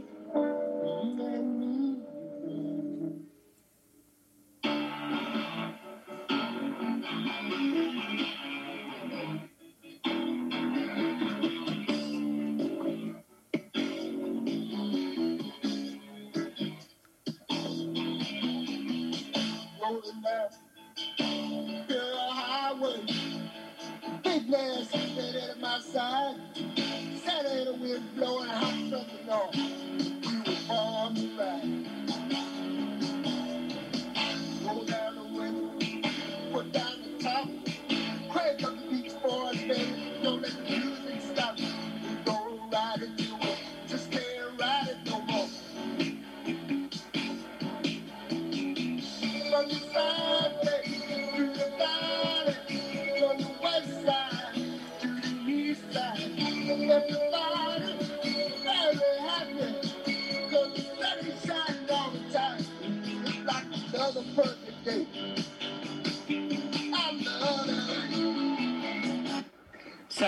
Mm-hmm.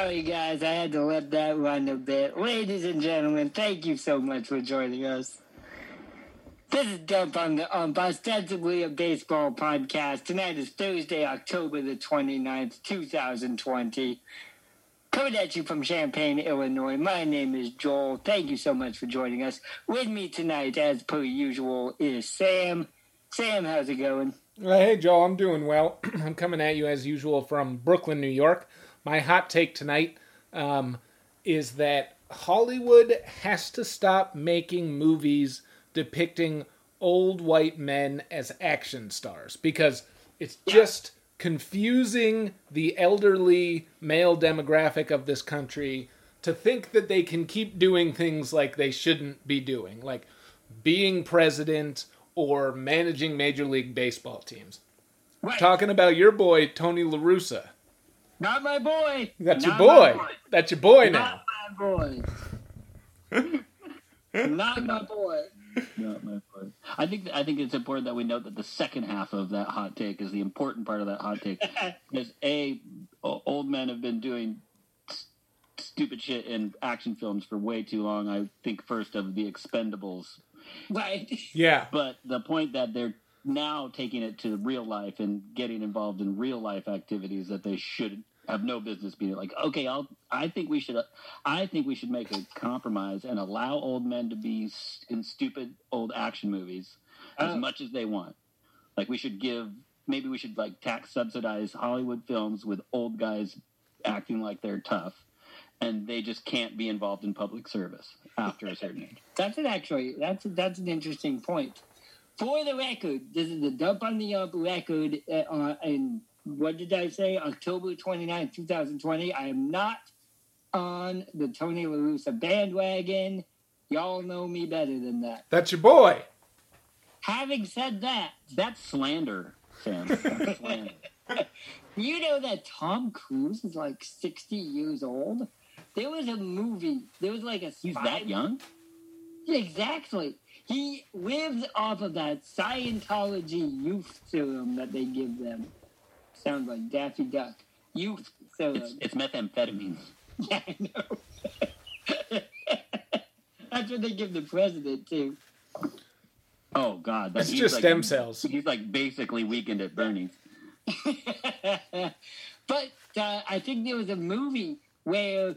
Sorry, guys, I had to let that run a bit. Ladies and gentlemen, thank you so much for joining us. This is Dump on the Ump, ostensibly a baseball podcast. Tonight is Thursday, October the 29th, 2020. Coming at you from Champaign, Illinois. My name is Joel. Thank you so much for joining us. With me tonight, as per usual, is Sam. Sam, how's it going? Uh, Hey, Joel, I'm doing well. I'm coming at you as usual from Brooklyn, New York. My hot take tonight um, is that Hollywood has to stop making movies depicting old white men as action stars because it's just confusing the elderly male demographic of this country to think that they can keep doing things like they shouldn't be doing, like being president or managing Major League Baseball teams. Right. Talking about your boy, Tony La Russa. Not my boy. That's your Not my boy. That's your boy now. Not my boy. Not my boy. Not my point. I think I think it's important that we note that the second half of that hot take is the important part of that hot take because a old men have been doing s- stupid shit in action films for way too long. I think first of the Expendables, Right. Yeah. but the point that they're now taking it to real life and getting involved in real life activities that they should have no business being like okay i'll i think we should i think we should make a compromise and allow old men to be in stupid old action movies as Oh. much as they want like we should give maybe we should like tax subsidize hollywood films with old guys acting like they're tough and they just can't be involved in public service after a certain age That's an actually that's that's an interesting point. For the record, this is the dump on the ump record. Uh, uh, and what did I say? October 29th, 2020. I am not on the Tony La Russa bandwagon. Y'all know me better than that. That's your boy. Having said that, that's slander sam That's slander. you know that Tom Cruise is like 60 years old? There was a movie. There was like a he's spy that young Exactly. He lives off of that Scientology youth serum that they give them. Sounds like Daffy Duck. Youth serum. it's, it's methamphetamine yeah, I know. That's what they give the president too. Oh God, It's just like- stem cells. He's like basically Weekend at Bernie's. but uh, I think there was a movie where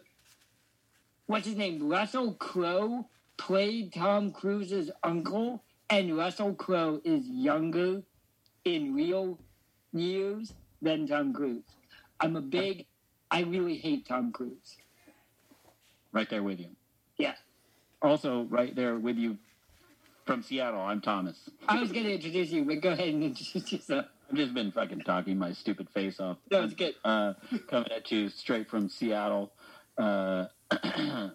what's his name? Russell Crowe played Tom Cruise's uncle, and Russell Crowe is younger in real years than Tom Cruise. I'm a big. I really hate Tom Cruise. Right there with you. Yeah. Also, right there with you from Seattle. I'm Thomas. I was going to introduce you, but go ahead and introduce yourself. I've just been fucking talking my stupid face off. No, it's good. Uh, coming at you straight from Seattle. Uh, I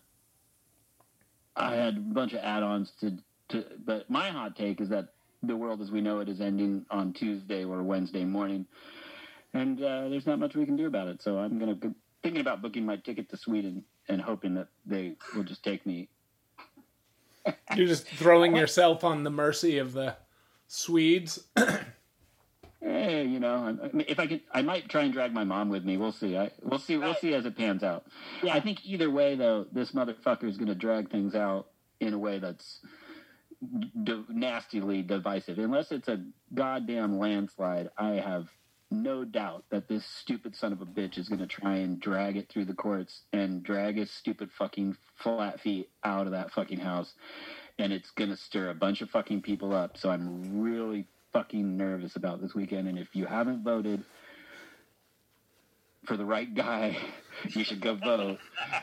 had a bunch of add-ons to, to, but my hot take is that the world as we know it is ending on Tuesday or Wednesday morning, and uh, there's not much we can do about it. So I'm gonna go, thinking about booking my ticket to Sweden and hoping that they will just take me. You're just throwing yourself on the mercy of the Swedes. Hey, you know, I- I mean, if I could, I might try and drag my mom with me. We'll see. I, we'll see. We'll see as it pans out. Yeah. I think either way, though, this motherfucker is going to drag things out in a way that's d- nastily divisive. Unless it's a goddamn landslide, I have no doubt that this stupid son of a bitch is going to try and drag it through the courts and drag his stupid fucking flat feet out of that fucking house. And it's going to stir a bunch of fucking people up. So I'm really fucking nervous about this weekend. And if you haven't voted for the right guy, you should go vote.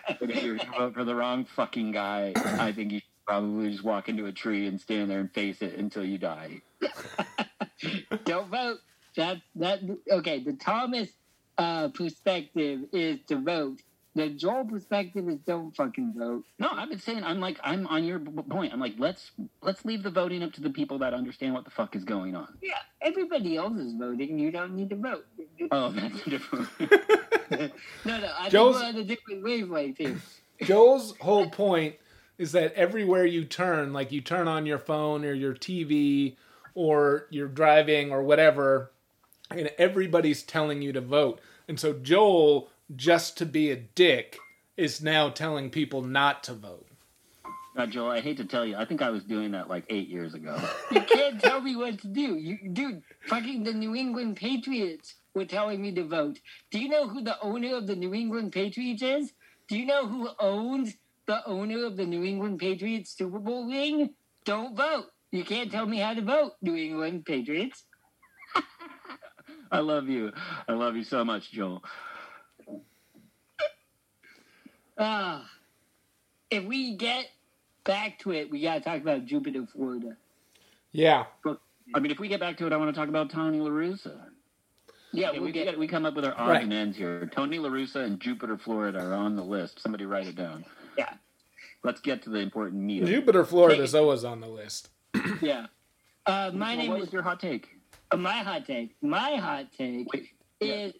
If to vote for the wrong fucking guy, I think you should probably just walk into a tree and stand there and face it until you die. Don't vote. That that okay. The Thomas uh, perspective is to vote. The Joel perspective is don't fucking vote. No, I've been saying I'm like I'm on your b- point. I'm like let's let's leave the voting up to the people that understand what the fuck is going on. Yeah, everybody else is voting. You don't need to vote. Oh, that's different. No, no. I Joel's- think we're on a different wavelength here. Joel's whole point is that everywhere you turn, like you turn on your phone or your TV or you're driving or whatever, and everybody's telling you to vote. And so Joel, just to be a dick, is now telling people not to vote. God, Joel, I hate to tell you, I think I was doing that like eight years ago. You can't tell me what to do. You, dude, fucking the New England Patriots were telling me to vote. Do you know who the owner of the New England Patriots is? Do you know who owns the owner of the New England Patriots Super Bowl ring? Don't vote. You can't tell me how to vote, New England Patriots. I love you. I love you so much, Joel. Ah, if we get back to it, we gotta talk about Jupiter, Florida. Yeah. But, I mean, if we get back to it, I want to talk about Tony La Russa. Yeah, Yeah, we'll we, get. get, we come up with our odds Right. and ends here. Tony La Russa and Jupiter, Florida are on the list. Somebody write it down. Yeah. Let's get to the important meat. Jupiter, Florida Jupiter, Florida's always on the list. Yeah. Uh, my Well, name what is was your hot take? My hot take. My hot take Wait, yeah. is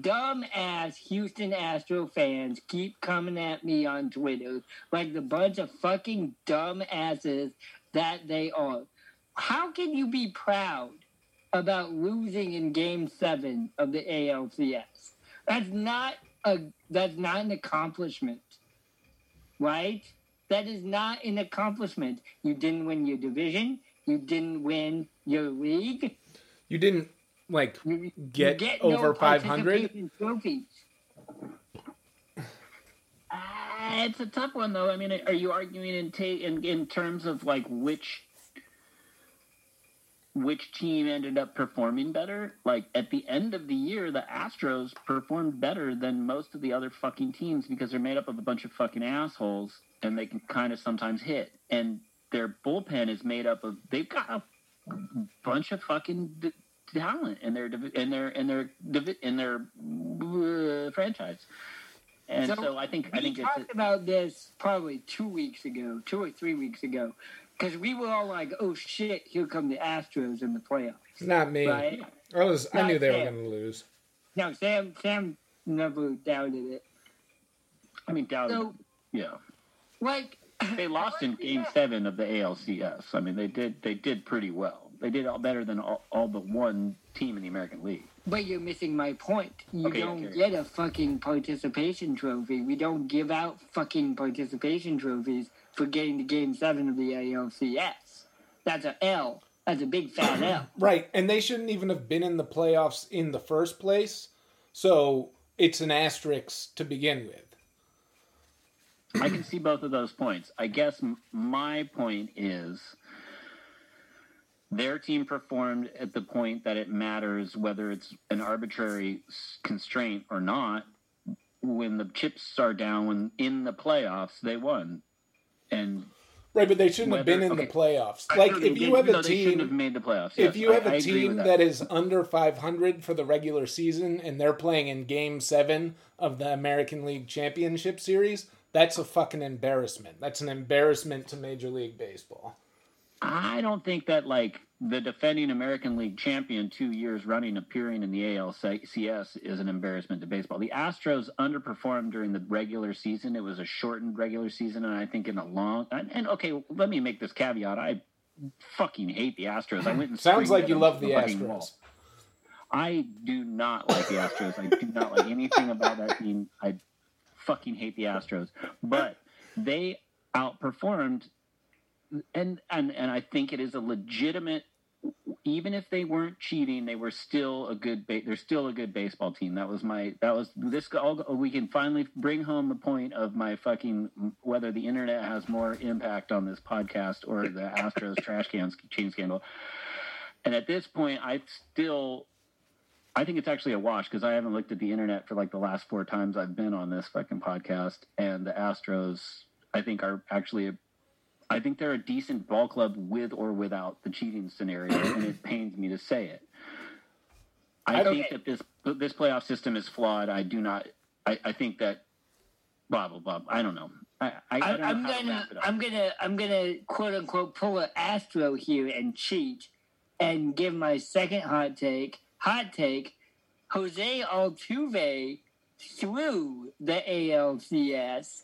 dumb ass Houston Astro fans keep coming at me on Twitter like the bunch of fucking dumb asses that they are. How can you be proud about losing in game seven of the ALCS? That's not a that's not an accomplishment. Right? That is not an accomplishment. You didn't win your division. You didn't win your league. You didn't like You, Get you over no 500? Uh, it's a tough one, though. I mean, are you arguing in, ta- in in terms of like which which team ended up performing better? Like at the end of the year, the Astros performed better than most of the other fucking teams because they're made up of a bunch of fucking assholes and they can kind of sometimes hit. And their bullpen is made up of they've got a bunch of fucking d- talent in their in their in their in their uh, franchise. And so, So, I think I we think talked it's about this probably two weeks ago, two or three weeks ago, because we were all like, "Oh shit, here come the Astros in the playoffs." not me. Right? I was I knew they were going to lose. No, Sam. Sam never doubted it. I mean down So, yeah. like, They lost in game seven of the ALCS. I mean they did they did pretty well. They did all better than all, all but one team in the American League. but you're missing my point. You Okay, don't okay. get a fucking participation trophy. We don't give out fucking participation trophies for getting to Game Seven of the ALCS. That's a L. That's a big fat L. Right, and they shouldn't even have been in the playoffs in the first place. So it's an asterisk to begin with. I can see both of those points. I guess m- my point is their team performed at the point that it matters whether it's an arbitrary constraint or not. When the chips are down, when in the playoffs, they won. And Right, but they shouldn't have been in okay. the playoffs. Like if you did- have a shouldn't have team, made the playoffs. if you have I a team that is under 500 for the regular season and they're playing in Game Seven of the American League Championship Series, that's a fucking embarrassment. That's an embarrassment to Major League Baseball. I don't think that like the defending American League champion two years running appearing in the ALCS is an embarrassment to baseball. The Astros underperformed during the regular season. It was a shortened regular season, and I think in a long and, and okay, let me make this caveat. I fucking hate the Astros. I went and Sounds like you love the Astros. wall. I do not like the Astros. I do not like anything about that team. I fucking hate the Astros. But they outperformed and and and I think it is a legitimate. Even if they weren't cheating, they were still a good. Ba- they're still a good baseball team. That was my. That was this. All, we can finally bring home the point of my fucking whether the internet has more impact on this podcast or the Astros trash can chain scandal. And at this point, I still I think it's actually a wash because I haven't looked at the internet for like the last four times I've been on this fucking podcast, and the Astros I think are actually a, I think they're a decent ball club with or without the cheating scenario, and it pains me to say it. I Okay. think that this this playoff system is flawed. I do not. I, I think that blah blah blah. I don't know. I, I, I I, don't know I'm how gonna. I'm gonna, I'm gonna quote unquote pull an Astro here and cheat, and give my second hot take. Hot take: Jose Altuve threw the ALCS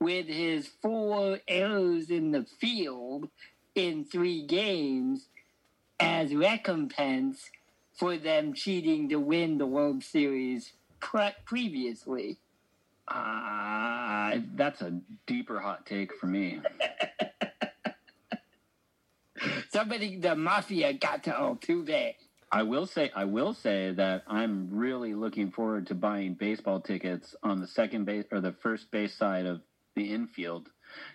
with his four arrows in the field in three games as recompense for them cheating to win the World Series pre- previously. Uh, that's a deeper hot take for me. Somebody, the mafia, got to Altuve. I will say I will say that I'm really looking forward to buying baseball tickets on the second base or the first base side of the infield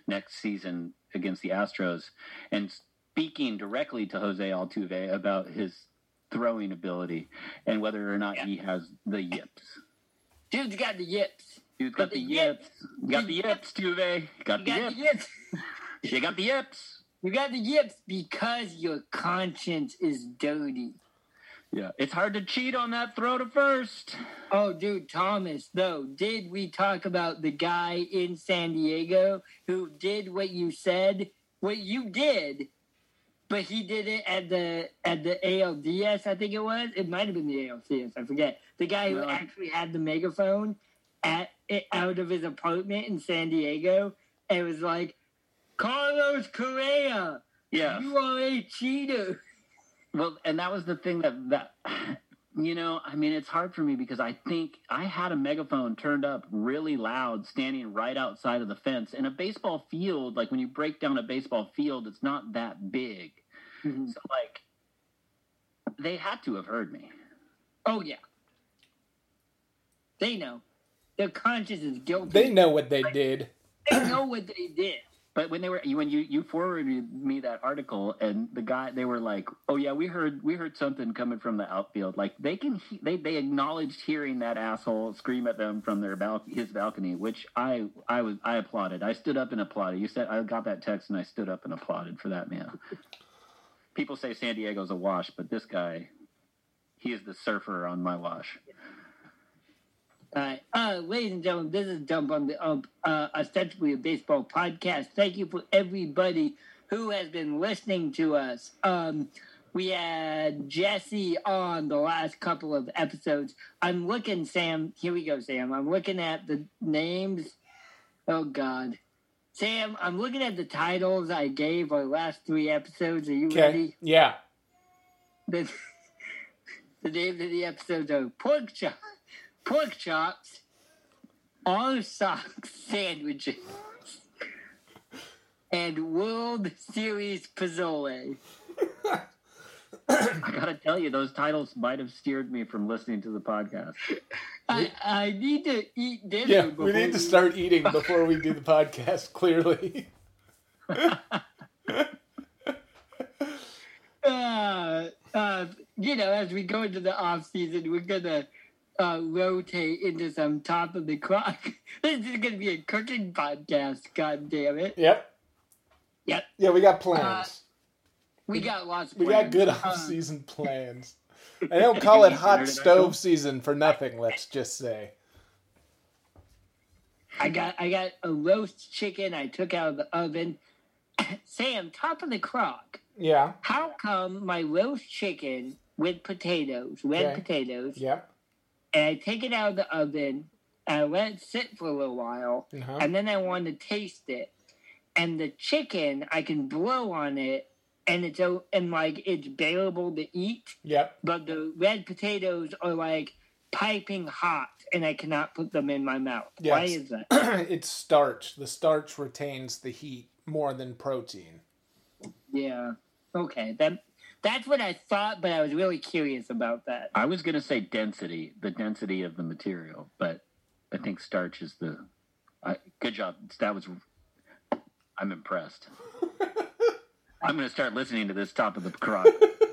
next season against the Astros and speaking directly to Jose Altuve about his throwing ability and whether or not he has the yips. Dude's got the yips. Dude's got But the the yips. yips- Got the yips, Tuve. Got the got yips. the yips. You got the yips. You got the yips because your conscience is dirty. Yeah. It's hard to cheat on that throw to first. Oh, dude, Thomas, though, did we talk about the guy in San Diego who did what you said? What you did, but he did it at the at the ALDS, I think it was. It might have been the ALCS, I forget. The guy who I- actually had the megaphone at out of his apartment in San Diego and was like, Carlos Correa, Yeah. you are a cheater. Well, and that was the thing that that you know, I mean, it's hard for me because I think I had a megaphone turned up really loud, standing right outside of the fence in a baseball field. Like when you break down a baseball field, it's not that big, Mhm. so like they had to have heard me. Oh yeah. They know. Their conscience is guilty. They know what they did. They know what they did. But when they were when you you forwarded me that article and the guy they were like, "Oh yeah, we heard we heard something coming from the outfield." Like they can he- they they acknowledged hearing that asshole scream at them from their bal- his balcony, which I I was I applauded. I stood up and applauded. You said I got that text and I stood up and applauded for that man. People say San Diego's a wash, but this guy he is the surfer on my wash. Uh, ladies and gentlemen, this is Dump on the Ump, uh, ostensibly a baseball podcast. Thank you for everybody who has been listening to us. Um, we had Jesse on the last couple of episodes. I'm looking, Sam. Here we go, Sam. I'm looking at the names. Oh, God. Sam, I'm looking at the titles I gave our last three episodes. Are you Okay. ready? Yeah. The, the names of the episodes are pork chop, pork chops, all socks sandwiches, and World Series Pozole. I gotta tell you, those titles might have steered me from listening to the podcast. I, I need to eat dinner. Yeah, we need to start eating before we do the podcast, clearly. Uh, uh, you know, as we go into the off season, we're gonna uh, rotate into some top of the clock. this is gonna be a cooking podcast. God damn it! Yep. Yep. Yeah, we got plans. We got lots. Of we got good Uh, off-season plans. I don't call it hot stove season for nothing. Let's just say. I got I got a roast chicken I took out of the oven. Sam, top of the crock. Yeah. How come my roast chicken with potatoes, red Okay. potatoes, Yep. And I take it out of the oven and I let it sit for a little while, Uh-huh. and then I want to taste it, and the chicken I can blow on it, and it's and like it's bearable to eat, Yep. but the red potatoes are like piping hot, and I cannot put them in my mouth. Why is that? it's starch. The starch retains the heat more than protein. Yeah. Okay. That that's what I thought, but I was really curious about that. I was going to say density, the density of the material, but I think starch is the. I, good job. That was. I'm impressed. I'm going to start listening to this top of the crop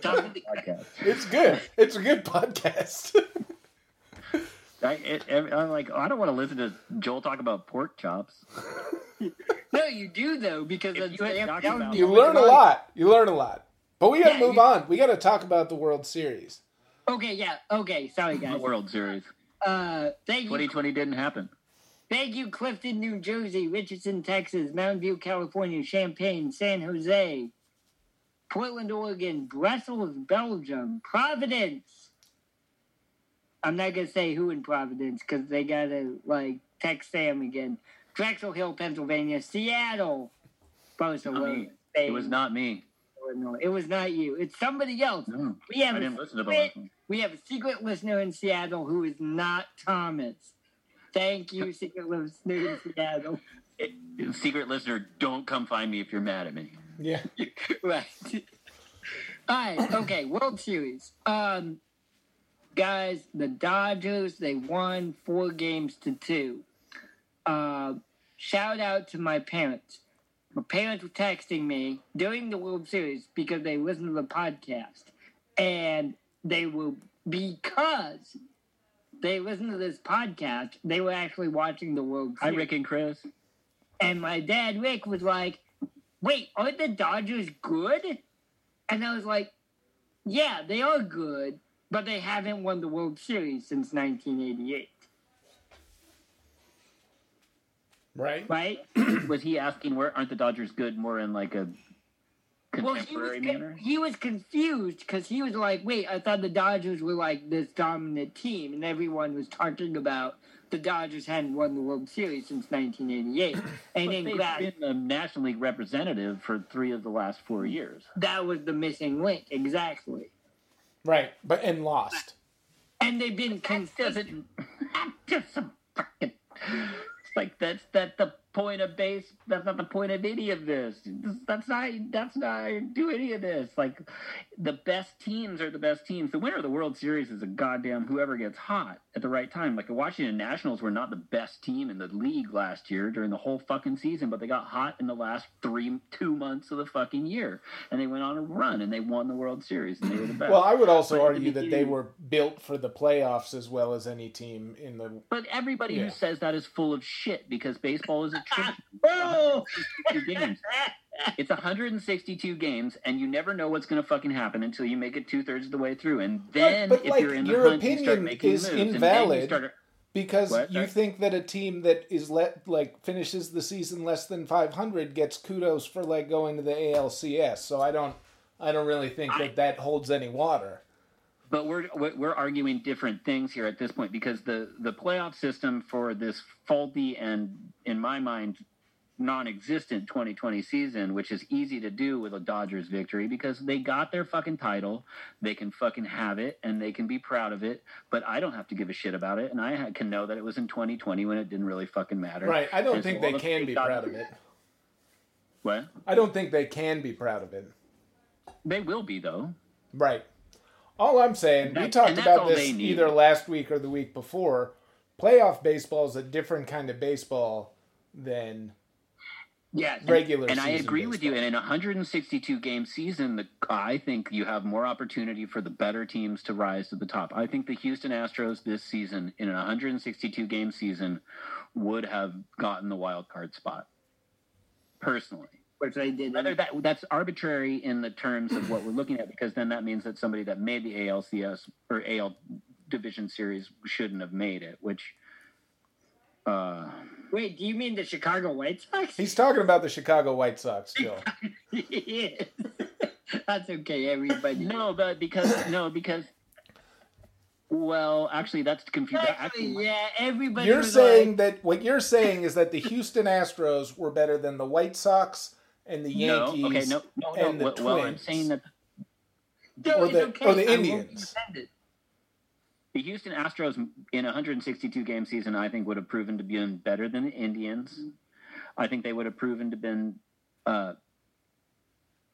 Top of the- podcast. It's good. It's a good podcast. I, it, I'm like, oh, I don't want to listen to Joel talk about pork chops. no, you do though because If it's you had they- about- you learn a lot. You learn a lot. But we got to Yeah, move you- on. We got to talk about the World Series. Okay, yeah. Okay, sorry guys. The. World Series. Uh, thank you, 2020 didn't happen. thank you, Clifton, New Jersey, Richardson, Texas, Mountain View, California, Champaign, San Jose, Portland, Oregon, Brussels, Belgium, Providence. I'm not gonna say who in Providence because they gotta like text Sam again. Drexel Hill, Pennsylvania, Seattle, Barcelona, me. Spain, It was not me. Illinois. It was not you. It's somebody else. No, We have I a didn't listen to the secret- last one. we have a secret listener in Seattle who is not Thomas. Thank you, secret listener in Seattle. It- secret listener, don't come find me if you're mad at me. Yeah. right. All right. Okay. World Series. Um, guys, the Dodgers they won four games to two. Uh, shout out to my parents. My parents were texting me during the World Series because they listened to the podcast, and they were because they listened to this podcast. They were actually watching the World Series. Hi. Rick and Chris. And my dad, Rick, was like, Wait, aren't the Dodgers good? And I was like, Yeah, they are good, but they haven't won the World Series since 1988, Right? right? Was he asking where aren't the Dodgers good more in like a Well, he was, contemporary manner? he was confused because he was like, Wait, I thought the Dodgers were like this dominant team, and everyone was talking about the Dodgers hadn't won the World Series since 1988. And But then they've glad been the National League representative for three of the last four years. that was the missing link, exactly. Right. But and lost. And they've been consistent. doesn't. Just some fucking. Like that's that the point of base. That's not the point of any of this. That's not. That's not do any of this. Like the best teams are the best teams. The winner of the World Series is a goddamn whoever gets hot at the right time. Like the Washington Nationals were not the best team in the league last year during the whole fucking season, but they got hot in the last three two months of the fucking year, and they went on a run and they won the World Series and they were the best. Well, I would also But at the argue that they were built for the playoffs as well as any team in the. But everybody Yeah. who says that is full of shit because baseball is a tradition. 162 games. It's 162 games, and you never know what's going to fucking happen until you make it two thirds of the way through, and then but, if like, you're in the your hunt, you start opinion making is moves, and invalid. start- Because What? you think that a team that is let like finishes the season less than 500 gets kudos for like going to the ALCS. So I don't I don't really think I- that that holds any water. But we're we're arguing different things here at this point because the the playoff system for this faulty and, in my mind, non-existent 2020 season, which is easy to do with a Dodgers victory because they got their fucking title, they can fucking have it, and they can be proud of it. But I don't have to give a shit about it, and I can know that it was in 2020 when it didn't really fucking matter. Right. I don't And think all they the can be proud of it. What? I don't think they can be proud of it. They will be though. Right. All I'm saying, we talked about this either last week or the week before. Playoff baseball is a different kind of baseball than Yes. regular And I season agree with you. And in a 162 game season, the, I think you have more opportunity for the better teams to rise to the top. I think the Houston Astros this season, in a 162 game season, would have gotten the wild card spot. Personally, Which they did. whether that that's arbitrary in the terms of what we're looking at, because then that means that somebody that made the ALCS or AL Division Series shouldn't have made it, which. Uh, Wait, do you mean the Chicago White Sox? He's talking about the Chicago White Sox still. Yes. That's okay, everybody. No, but because no, because well, actually, that's confusing. Actually, yeah, everybody. You're was saying like, that what you're saying is that the Houston Astros were better than the White Sox and the Yankees No, okay, no, no, no. and the well, well, I'm saying that no, or the- okay. or the Indians. the Houston Astros in a 162 game season, I think, would have proven to be better than the Indians. I think they would have proven to been uh,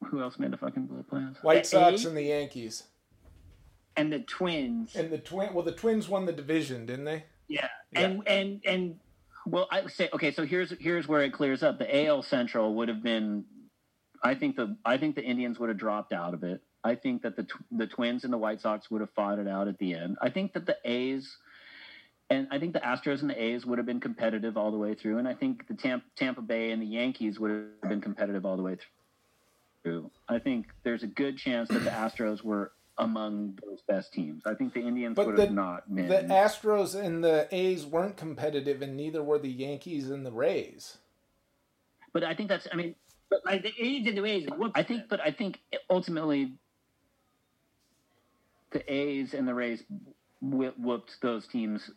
Who else made the fucking blue playoffs? White The Sox A's? and the Yankees. and the Twins. And the twin well the Twins won the division, didn't they? yeah. Yeah. And and and Well, I say okay. So here's here's where it clears up. The AL Central would have been. I think the I think the Indians would have dropped out of it. I think that the the Twins and the White Sox would have fought it out at the end. I think that the A's. And I think the Astros and the A's would have been competitive all the way through, and I think the Tampa, Tampa Bay and the Yankees would have been competitive all the way through. I think there's a good chance that the Astros were among those best teams. I think the Indians But would the- have not been. The Astros and the A's weren't competitive, and neither were the Yankees and the Rays. but I think that's. I mean, but like the A's and the Rays I think, but I think ultimately the A's and the Rays whooped those teams.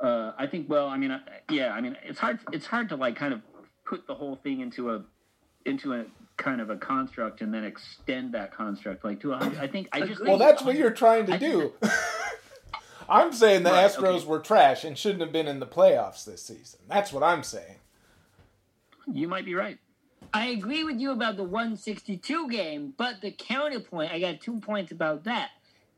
Uh, I think. Well, I mean, yeah. I mean, it's hard. It's hard to like kind of put the whole thing into a into a kind of a construct and then extend that construct like to a hundred. I think I just. Well, that's what you're trying to do. I'm saying the Right, Astros okay. were trash and shouldn't have been in the playoffs this season. That's what I'm saying. You might be right. I agree with you about the 162 game, but the counterpoint, I got two points about that.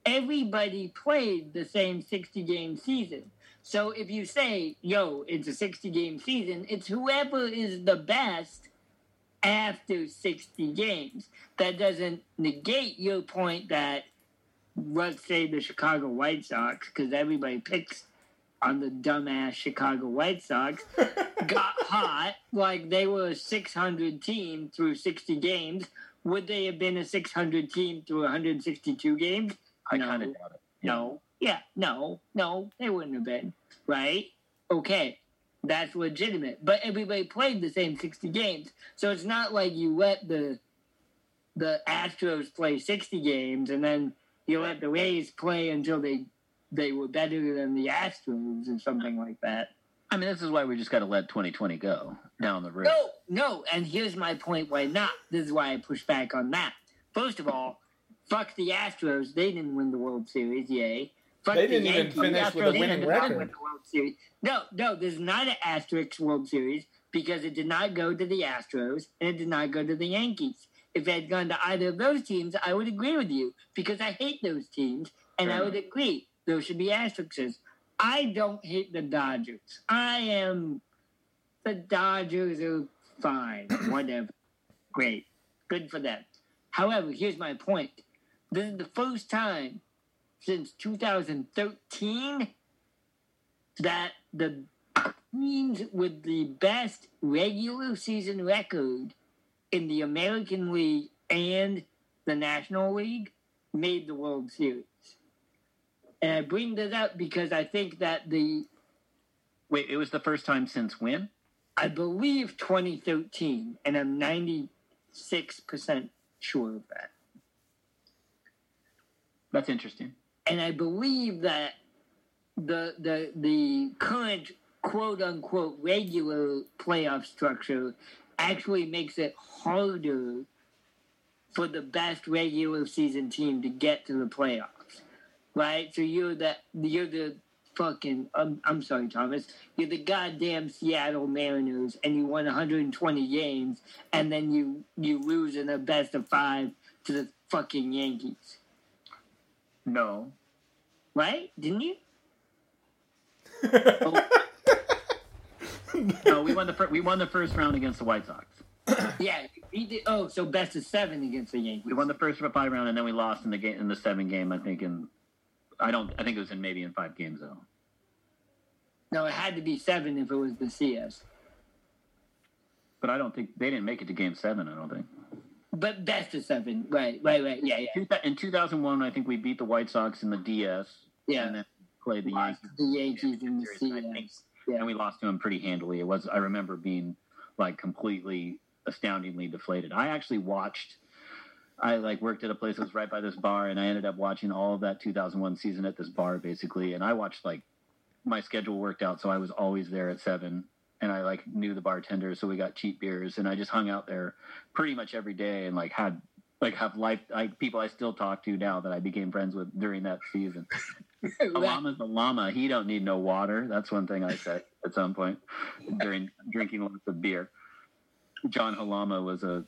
Everybody played the same 60 game season. So if you say, yo, it's a 60 game season, it's whoever is the best after 60 games. That doesn't negate your point that, let's say, the Chicago White Sox, because everybody picks on the dumbass Chicago White Sox, got hot, like they were a 600 team through 60 games, would they have been a 600 team through 162 games? I No. kind of doubt it. No. Yeah, no, no, they wouldn't have been. Right? Okay. That's legitimate. But everybody played the same 60 games. So it's not like you let the the Astros play 60 games and then you let the Rays play until they they were better than the Astros or something like that. I mean, this is why we just got to let 2020 go down the road. No, no, and here's my point why not. This is why I push back on that. First of all, fuck the Astros. They didn't win the World Series, yay. Fuck They the didn't even Yankees. finish with a winning record. the World Series. No, no, there's not an asterisk World Series because it did not go to the Astros and it did not go to the Yankees. If it had gone to either of those teams, I would agree with you because I hate those teams and Fair I would agree those should be asterisks. I don't hate the Dodgers. I am the Dodgers are fine, whatever. Great. Good for them. However, here's my point. This is the first time since 2013 that the teams with the best regular season record in the American League and the National League made the World Series. And I bring this up because I think that the Wait, it was the first time since when? I believe 2013, and I'm 96% sure of that. That's interesting. And I believe that the the the current quote unquote regular playoff structure actually makes it harder for the best regular season team to get to the playoffs. Right? So you're the you're the fucking I'm, I'm sorry, Thomas. You're the goddamn Seattle Mariners and you won 120 games and then you you lose in a best of 5 to the fucking Yankees. No. Right? Didn't you? No, we won the fir- we won the first round against the White Sox. Yeah. Oh, so best of seven against the Yankees. We won the first five round, and then we lost in the game in the seven game. I think in I don't. I think it was in maybe in five games though. No, it had to be seven if it was the CS. But I don't think they didn't make it to game seven. I don't think. But best of seven. Right, right, right. Yeah, yeah. In 2001, I think we beat the White Sox in the DS. Yeah. And then played the Lost Yankees. the Yankees in the Series. Yeah. and we lost to them pretty handily. It was I remember being like completely astoundingly deflated. I actually watched. I like worked at a place that was right by this bar, and I ended up watching all of that 2001 season at this bar basically. And I watched like my schedule worked out, so I was always there at seven, and I like knew the bartender, so we got cheap beers, and I just hung out there pretty much every day, and like had like have life like people I still talk to now that I became friends with during that season. A llama's a llama. He don't need no water. That's one thing I said at some point during drinking lots of beer. John Halama was a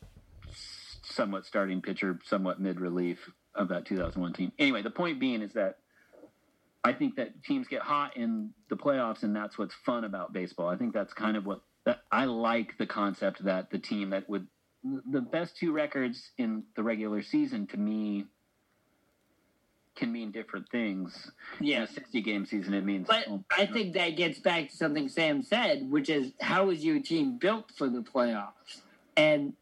somewhat starting pitcher, somewhat mid relief of that 2001 team. Anyway, the point being is that I think that teams get hot in the playoffs, and that's what's fun about baseball. I think that's kind of what that, I like the concept that the team that would the best two records in the regular season to me can mean different things. In Yeah. a 60 game season, it means. But I think that gets back to something Sam said, which is how is your team built for the playoffs? And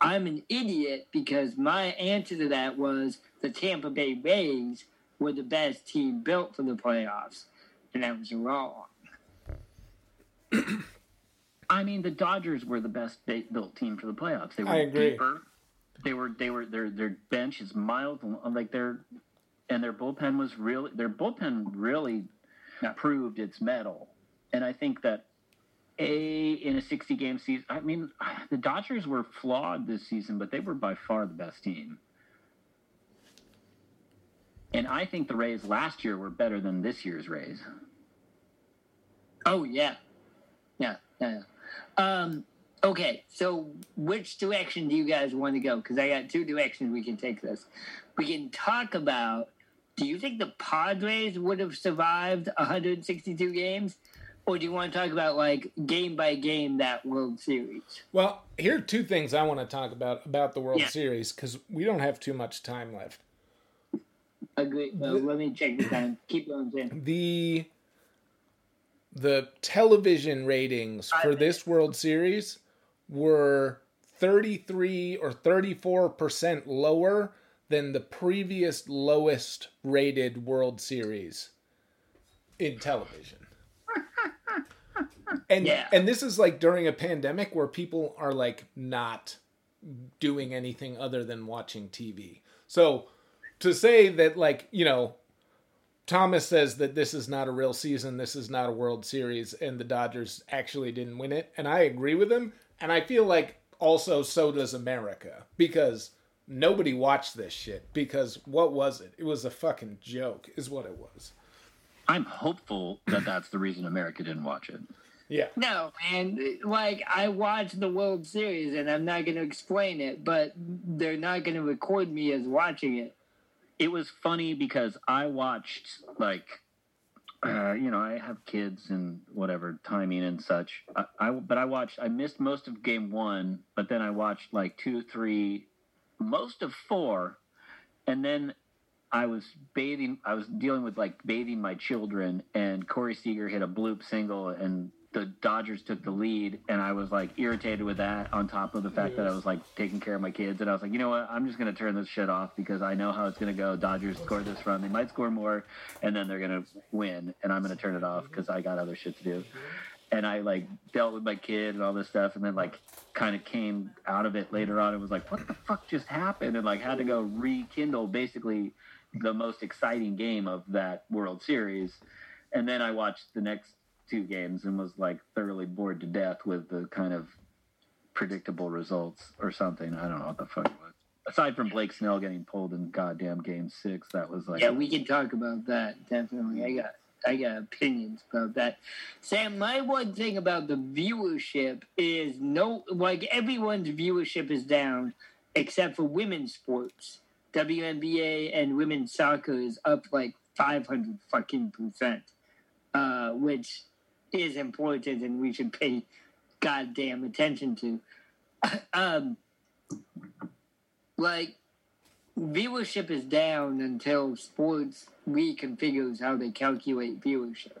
I'm an idiot because my answer to that was the Tampa Bay Rays were the best team built for the playoffs. And I was wrong. I mean, the Dodgers were the best built team for the playoffs. They were deeper. They were they were their their bench is mild, like their and their bullpen was really their bullpen really proved its mettle. And I think that a in a sixty game season, I mean, the Dodgers were flawed this season, but they were by far the best team. And I think the Rays last year were better than this year's Rays. Oh yeah. Yeah, yeah. Um okay, so which direction do you guys want to go? Because I got two directions we can take this. We can talk about do you think the Padres would have survived 162 games? Or do you want to talk about like game by game that World Series? Well, here are two things I want to talk about about the World Yeah. Series because we don't have too much time left. Agree. Uh, let me check the time. Keep going, Sam. the the television ratings for this World Series were 33 or 34 percent lower than the previous lowest rated World Series in television. And Yeah. and this is like during a pandemic where people are like not doing anything other than watching TV. So to say that like, you know, Thomas says that this is not a real season, this is not a World Series, and the Dodgers actually didn't win it. And I agree with him. And I feel like also so does America because nobody watched this shit. Because what was it? It was a fucking joke, is what it was. I'm hopeful that that's the reason America didn't watch it. Yeah. No, and Like I watched the World Series, and I'm not going to explain it, but they're not going to record me as watching it. It was funny because I watched like uh, you know I have kids and whatever timing and such. I, I but I watched I missed most of game one, but then I watched like two, three, most of four, and then I was bathing. I was dealing with like bathing my children, and Corey Seager hit a bloop single, and the Dodgers took the lead, and I was like irritated with that. On top of the fact that I was like taking care of my kids, and I was like, you know what, I'm just gonna turn this shit off because I know how it's gonna go. Dodgers score this run, they might score more, and then they're gonna win, and I'm gonna turn it off because I got other shit to do. And I like dealt with my kid and all this stuff, and then like kind of came out of it later on. and was like, what the fuck just happened? And like had to go rekindle basically the most exciting game of that World Series. And then I watched the next two games and was like thoroughly bored to death with the kind of predictable results or something. I don't know what the fuck it was. Aside from Blake Snell getting pulled in goddamn game six, that was like Yeah, we can talk about that definitely. I got I got opinions about that. Sam, my one thing about the viewership is no like everyone's viewership is down except for women's sports. WNBA and women's soccer is up like five hundred fucking percent. Uh, which is important and we should pay goddamn attention to. um like viewership is down until sports reconfigures how they calculate viewership.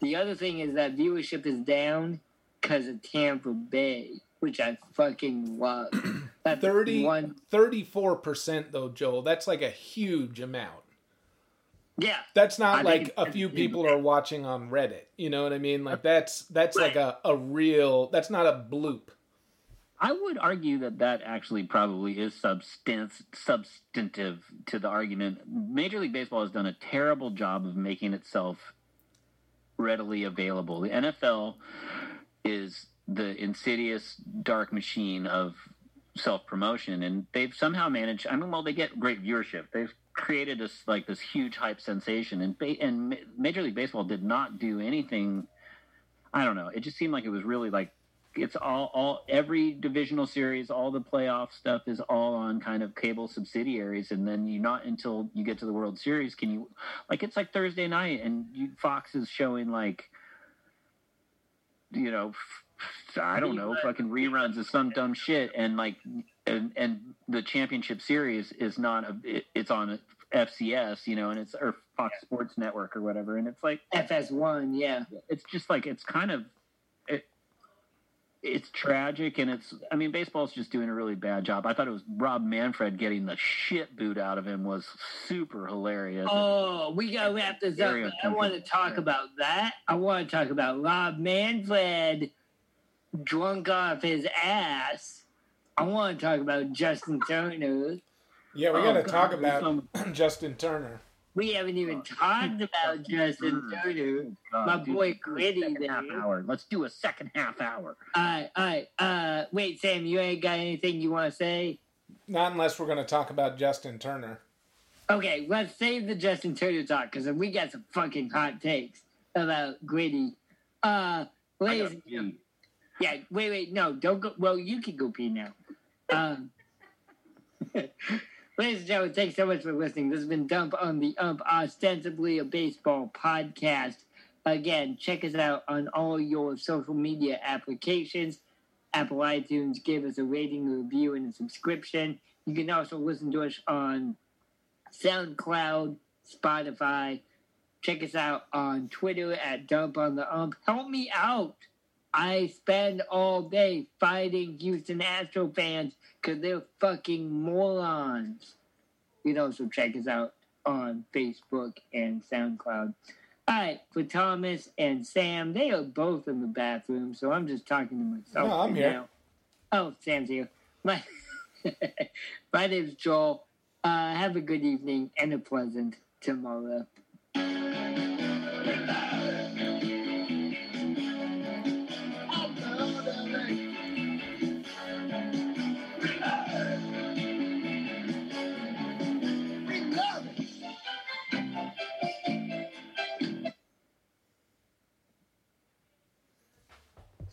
The other thing is that viewership is down because of Tampa Bay, which I fucking love. That's 30, one. 34% though, Joel. That's like a huge amount. Yeah, That's not I like think a few people are watching on Reddit. You know what I mean? Like that's that's like a, a real that's not a bloop. I would argue that that actually probably is substance, substantive to the argument. Major League Baseball has done a terrible job of making itself readily available. The NFL is the insidious dark machine of self promotion, and they've somehow managed. I mean, well, they get great viewership. They've created this like this huge hype sensation, and ba- and Major League Baseball did not do anything. I don't know. It just seemed like it was really like it's all all every divisional series, all the playoff stuff is all on kind of cable subsidiaries, and then you not until you get to the World Series can you like it's like Thursday night, and you, Fox is showing like you know. I don't know, fucking reruns of some dumb shit, and like, and and the championship series is not a, it, it's on FCS, you know, and it's or Fox Sports Network or whatever, and it's like FS1, yeah. it's just like it's kind of it, it's tragic and it's i mean baseball's just doing a really bad job i thought it was rob manfred getting the shit boot out of him was super hilarious Oh, we gotta wrap this up. I want to talk about that. I want to talk about Rob Manfred drunk off his ass. I want to talk about Justin Turner. Yeah, we Oh, got to God, talk about some- Justin Turner. We haven't even talked about Justin Turner. God, My boy let's do a Gritty half hour let's do a second half hour All right, all right. Uh, wait, Sam, you ain't got anything you want to say? Not unless we're going to talk about Justin Turner. Okay, let's save the Justin Turner talk because we got some fucking hot takes about Gritty. Uh, I ladies, gotta pee. yeah, wait, wait, no, don't go. Well, you can go pee now. Um, ladies and gentlemen, thanks so much for listening. This has been Dump on the Ump, ostensibly a baseball podcast. Again, check us out on all your social media applications. Apple iTunes, give us a rating, a review, and a subscription. You can also listen to us on SoundCloud, Spotify. Check us out on Twitter at Dump on the Ump. Help me out. I spend all day fighting Houston Astro fans because they're fucking morons. You can also check us out on Facebook and SoundCloud. All right, for Thomas and Sam, they are both in the bathroom, so I'm just talking to myself. No, I'm right here. now. Oh, Sam's here. My, my name's Joel. Uh, have a good evening and a pleasant tomorrow.